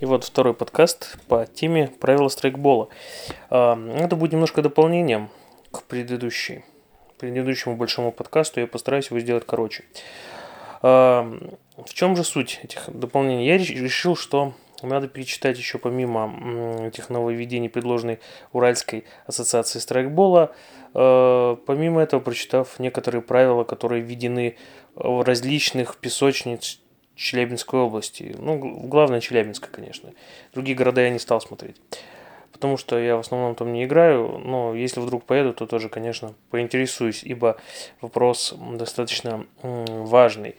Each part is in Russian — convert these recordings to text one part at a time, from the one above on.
И вот второй подкаст по теме правила страйкбола. А, это будет немножко дополнением к предыдущей, предыдущему большому подкасту. Я постараюсь его сделать короче. А, в чем же суть этих дополнений? Я решил, что надо перечитать еще помимо этих нововведений, предложенной Уральской ассоциацией страйкбола, а, помимо этого прочитав некоторые правила, которые введены в различных песочниц Челябинской области. Ну, главное Челябинска, конечно. Другие города я не стал смотреть. Потому что я в основном там не играю, но если вдруг поеду, то тоже, конечно, поинтересуюсь, ибо вопрос достаточно важный.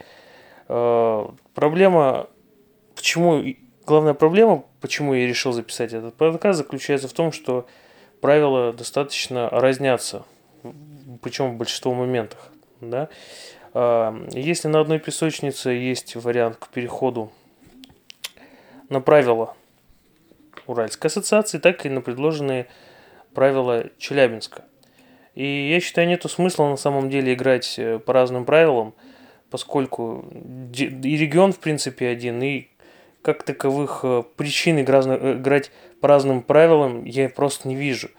Э, проблема, почему, главная проблема, почему я решил записать этот подкаст, заключается в том, что правила достаточно разнятся, причем в большинстве моментах. Да? Если на одной песочнице есть вариант к переходу на правила Уральской ассоциации, так и на предложенные правила Челябинска. И я считаю, нету смысла на самом деле играть э, по разным правилам, поскольку и регион, в принципе, один, и как таковых э, причин э, играть по разным правилам я просто не вижу.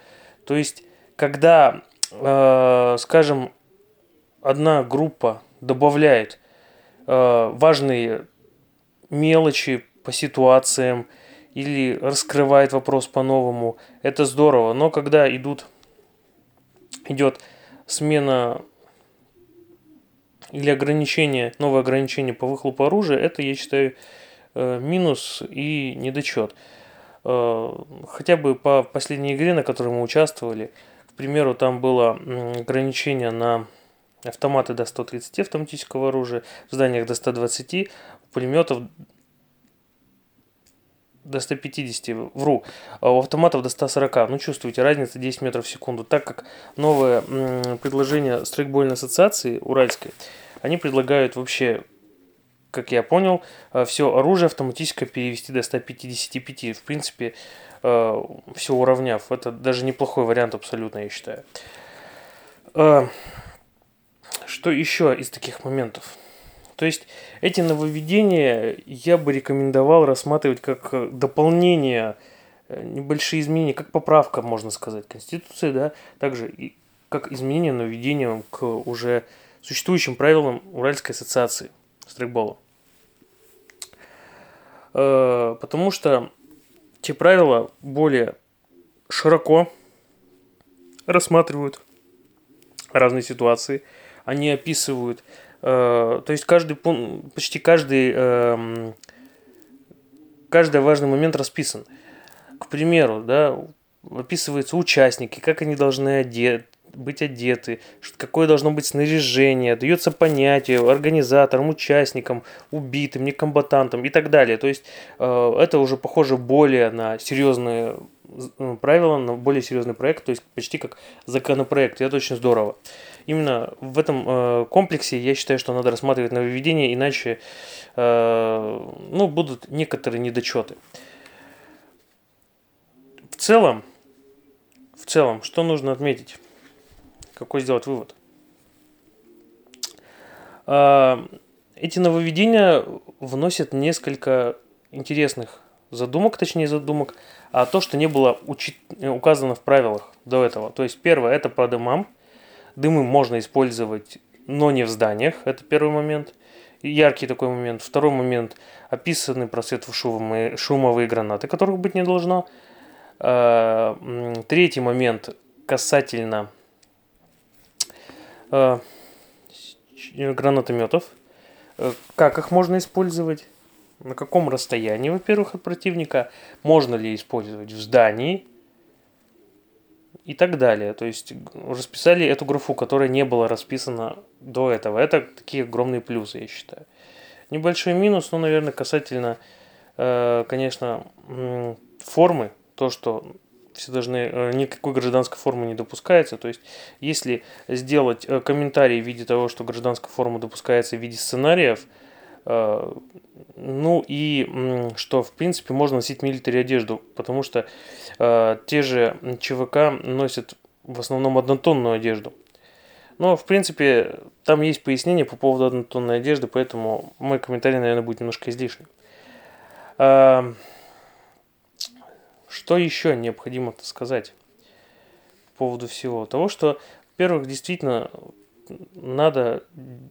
То есть, когда, скажем, одна группа добавляет э, важные мелочи по ситуациям или раскрывает вопрос по-новому, это здорово. Но когда идут, идет смена или ограничение, новое ограничение по выхлопу оружия, это, я считаю, э, минус и недочет. Э, хотя бы по последней игре, на которой мы участвовали, к примеру, там было ограничение на автоматы до 130 автоматического оружия, в зданиях до 120, у пулеметов до 150, вру, а у автоматов до 140. Ну, чувствуете, разница 10 метров в секунду. Так как новое предложение стрейкбольной ассоциации уральской, они предлагают вообще, как я понял, э, все оружие автоматически перевести до 155. В принципе, э, все уравняв. Это даже неплохой вариант абсолютно, я считаю. Что еще из таких моментов? То есть эти нововведения я бы рекомендовал рассматривать как э, дополнение, э, небольшие изменения, как поправка, можно сказать, Конституции, да, также и как изменение нововведением к уже существующим правилам Уральской ассоциации стрейкбола. Э, потому что те правила более широко рассматривают разные ситуации – они описывают, э, то есть каждый почти каждый, э, каждый важный момент расписан. К примеру, да, описываются участники, как они должны одет, быть одеты, какое должно быть снаряжение, дается понятие организаторам, участникам, убитым, некомбатантам и так далее. То есть э, это уже похоже более на серьезные правила, на более серьезный проект, то есть почти как законопроект, и это очень здорово. Именно в этом э, комплексе я считаю, что надо рассматривать нововведения, иначе э, ну, будут некоторые недочеты. В целом, в целом, что нужно отметить? Какой сделать вывод? Э, эти нововведения вносят несколько интересных задумок, точнее задумок, а то, что не было учи- указано в правилах до этого. То есть первое это по домам – Дымы можно использовать, но не в зданиях. Это первый момент. Яркий такой момент. Второй момент. Описаны просветшумовые шумовые гранаты, которых быть не должно. А, третий момент касательно а, гранатометов. Э, как их можно использовать? На каком расстоянии, во-первых, от противника? Можно ли использовать в здании? И так далее. То есть расписали эту графу, которая не была расписана до этого. Это такие огромные плюсы, я считаю. Небольшой минус, ну, наверное, касательно, э, конечно, формы. То, что все должны, э, никакой гражданской формы не допускается. То есть, если сделать э, комментарий в виде того, что гражданская форма допускается в виде сценариев, ну и что, в принципе, можно носить милитари одежду, потому что э, те же ЧВК носят в основном однотонную одежду. Но, в принципе, там есть пояснение по поводу однотонной одежды, поэтому мой комментарий, наверное, будет немножко излишним. Э, что еще необходимо сказать по поводу всего? Того, что, во-первых, действительно надо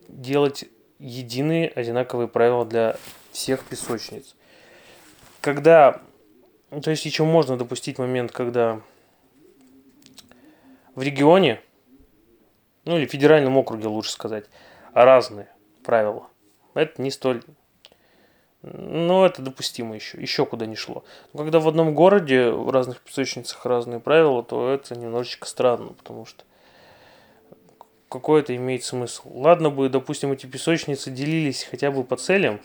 делать единые одинаковые правила для всех песочниц. Когда, то есть еще можно допустить момент, когда в регионе, ну или федеральном округе лучше сказать, разные правила. Это не столь ну, это допустимо еще, еще куда не шло. Но когда в одном городе, в разных песочницах разные правила, то это немножечко странно, потому что какой это имеет смысл. Ладно бы, допустим, эти песочницы делились хотя бы по целям,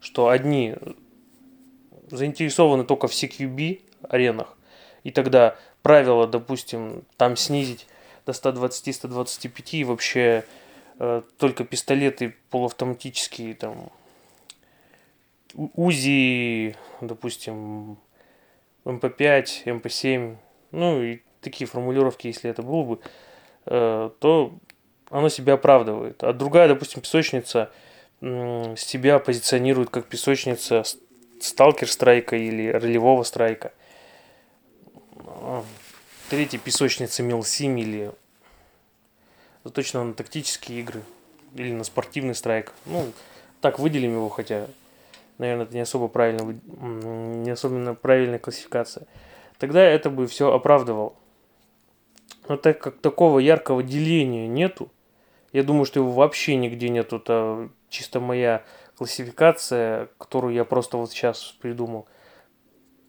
что одни заинтересованы только в CQB аренах, и тогда правила, допустим, там снизить до 120-125 и вообще э, только пистолеты полуавтоматические там УЗИ, допустим, МП5, МП7, ну и такие формулировки, если это было бы, э, то оно себя оправдывает. А другая, допустим, песочница себя позиционирует как песочница сталкер страйка или ролевого страйка. А, третья песочница Милсим или точно на тактические игры или на спортивный страйк. Ну, так выделим его, хотя наверное, это не особо правильно, не особенно правильная классификация, тогда это бы все оправдывало. Но так как такого яркого деления нету, я думаю, что его вообще нигде нету, это чисто моя классификация, которую я просто вот сейчас придумал.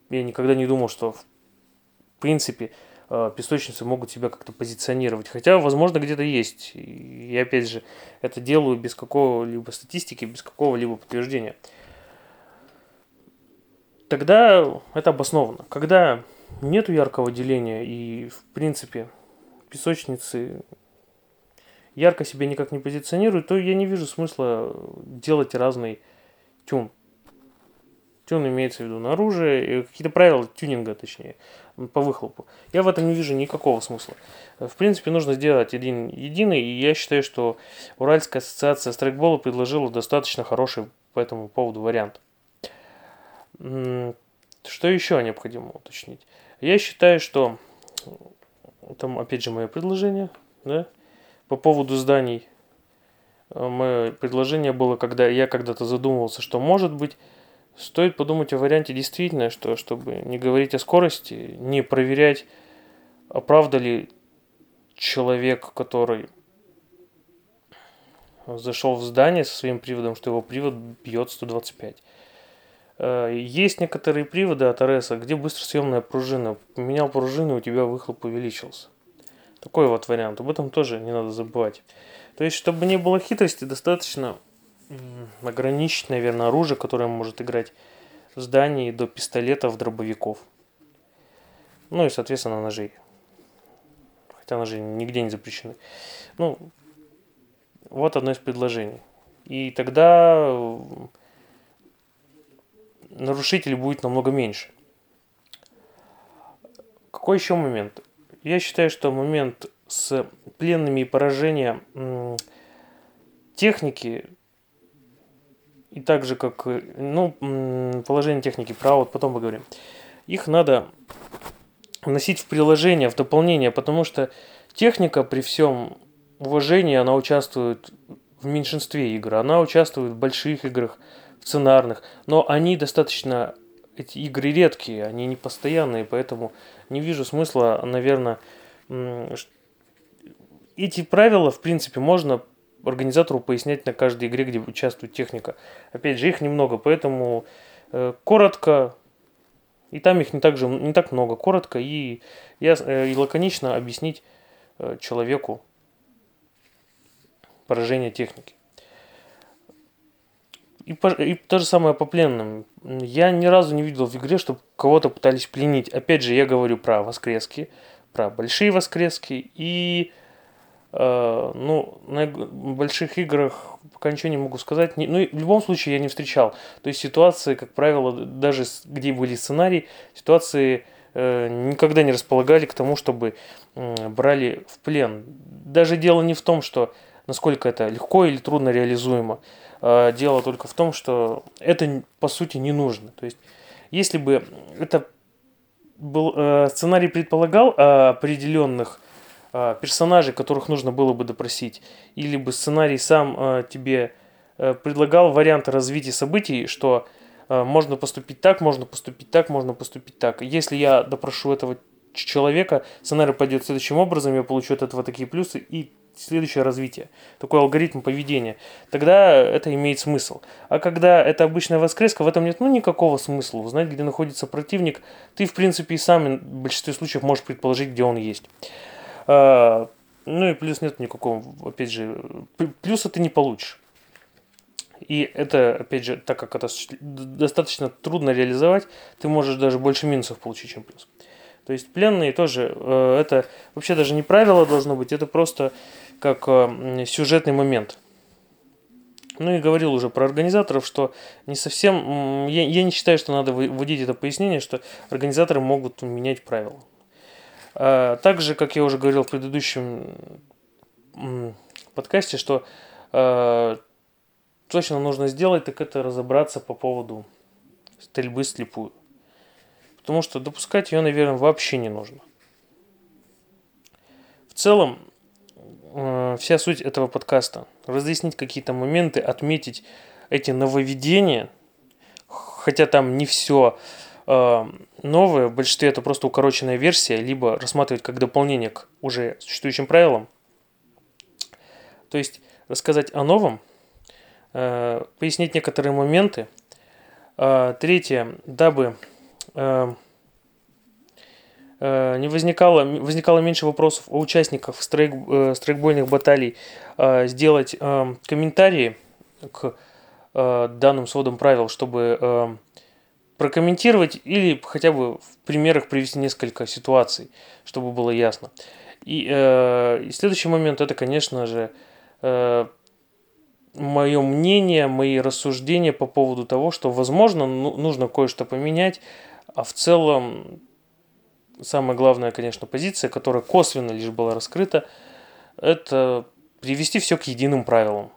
Я никогда не думал, что в принципе э, песочницы могут себя как-то позиционировать. Хотя, возможно, где-то есть. И опять же, это делаю без какого-либо статистики, без какого-либо подтверждения тогда это обосновано. Когда нету яркого деления и, в принципе, песочницы ярко себя никак не позиционируют, то я не вижу смысла делать разный тюн. Тюн имеется в виду на оружие, какие-то правила тюнинга, точнее, по выхлопу. Я в этом не вижу никакого смысла. В принципе, нужно сделать один единый, и я считаю, что Уральская ассоциация страйкбола предложила достаточно хороший по этому поводу вариант. Что еще необходимо уточнить? Я считаю, что там опять же мое предложение, да, по поводу зданий. Э, мое предложение было, когда я когда-то задумывался, что может быть, стоит подумать о варианте действительно, что чтобы не говорить о скорости, не проверять, а ли человек, который зашел в здание со своим приводом, что его привод бьет 125. Э, есть некоторые приводы от РС, где быстросъемная пружина. Поменял пружину, у тебя выхлоп увеличился. Такой вот вариант. Об этом тоже не надо забывать. То есть, чтобы не было хитрости, достаточно ограничить, наверное, оружие, которое может играть в здании до пистолетов, дробовиков. Ну и, соответственно, ножей. Хотя ножи нигде не запрещены. Ну, вот одно из предложений. И тогда нарушителей будет намного меньше. Какой еще момент? Я считаю, что момент с пленными и поражением техники и также как ну, положение техники, про вот потом поговорим. Их надо вносить в приложение, в дополнение, потому что техника при всем уважении, она участвует в меньшинстве игр. Она участвует в больших играх, в сценарных, но они достаточно, эти игры редкие, они не постоянные, поэтому не вижу смысла, наверное, эти правила, в принципе, можно организатору пояснять на каждой игре, где участвует техника. Опять же, их немного, поэтому э, коротко, и там их не так, же, не так много, коротко и, я, э, и лаконично объяснить э, человеку поражение техники. И, и то же самое по пленным. Я ни разу не видел в игре, чтобы кого-то пытались пленить. Опять же, я говорю про воскрески, про большие воскрески. И э, ну, на больших играх пока ничего не могу сказать. Не, ну, в любом случае я не встречал. То есть ситуации, как правило, даже где были сценарии, ситуации э, никогда не располагали к тому, чтобы брали в плен. Даже дело не в том, что насколько это легко или трудно реализуемо. А, дело только в том, что это по сути не нужно. То есть, если бы это был, э, сценарий предполагал э, определенных э, персонажей, которых нужно было бы допросить, или бы сценарий сам э, тебе э, предлагал варианты развития событий, что э, можно поступить так, можно поступить так, можно поступить так. Если я допрошу этого человека, сценарий пойдет следующим образом, я получу от этого такие плюсы и следующее развитие, такой алгоритм поведения, тогда это имеет смысл. А когда это обычная воскреска, в этом нет ну, никакого смысла. Узнать, где находится противник, ты, в принципе, и сам в большинстве случаев можешь предположить, где он есть. А, ну и плюс нет никакого, опять же, плюса ты не получишь. И это, опять же, так как это достаточно трудно реализовать, ты можешь даже больше минусов получить, чем плюс. То есть пленные тоже, э, это вообще даже не правило должно быть, это просто как э, сюжетный момент. Ну и говорил уже про организаторов, что не совсем... Я, я не считаю, что надо вводить это пояснение, что организаторы могут менять правила. А, также, как я уже говорил в предыдущем подкасте, что э, точно нужно сделать, так это разобраться по поводу стрельбы слепую. Потому что допускать ее, наверное, вообще не нужно. В целом, Э, вся суть этого подкаста. Разъяснить какие-то моменты, отметить эти нововведения, хотя там не все э, новое, в большинстве это просто укороченная версия, либо рассматривать как дополнение к уже существующим правилам. То есть рассказать о новом, э, пояснить некоторые моменты. Э, третье, дабы э, не возникало, возникало меньше вопросов о участниках страйк, э, страйкбольных баталий, э, сделать комментарии к данным сводам правил, чтобы прокомментировать или хотя бы в примерах привести несколько ситуаций, чтобы было ясно. И, и следующий момент это, конечно же, мое мнение, мои рассуждения по поводу того, что, возможно, ну, нужно кое-что поменять, а в целом самая главная, конечно, позиция, которая косвенно лишь была раскрыта, это привести все к единым правилам.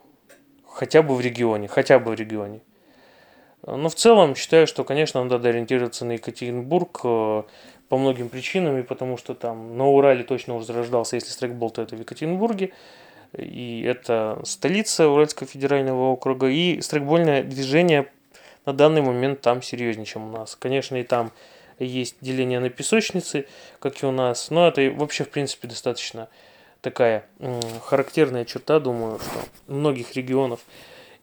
Хотя бы в регионе, хотя бы в регионе. Но в целом считаю, что, конечно, надо ориентироваться на Екатеринбург э, по многим причинам, и потому что там на Урале точно уже зарождался, если страйкбол, то это в Екатеринбурге. И это столица Уральского федерального округа. И страйкбольное движение на данный момент там серьезнее, чем у нас. Конечно, и там есть деление на песочницы, как и у нас. Но это вообще, в принципе, достаточно такая характерная черта, думаю, что многих регионов.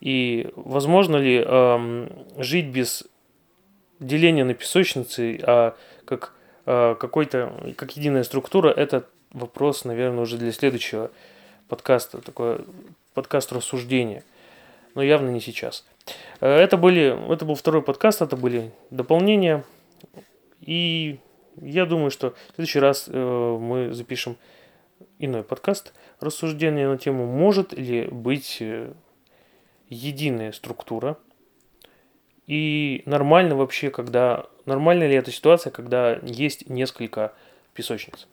И возможно ли эм, жить без деления на песочницы, а как э, какой-то, как единая структура, это вопрос, наверное, уже для следующего подкаста, такой подкаст рассуждения. Но явно не сейчас. Э, это, были, это был второй подкаст, это были дополнения. И я думаю, что в следующий раз э, мы запишем иной подкаст, рассуждение на тему, может ли быть э, единая структура, и нормально вообще, когда... Нормальна ли эта ситуация, когда есть несколько песочниц?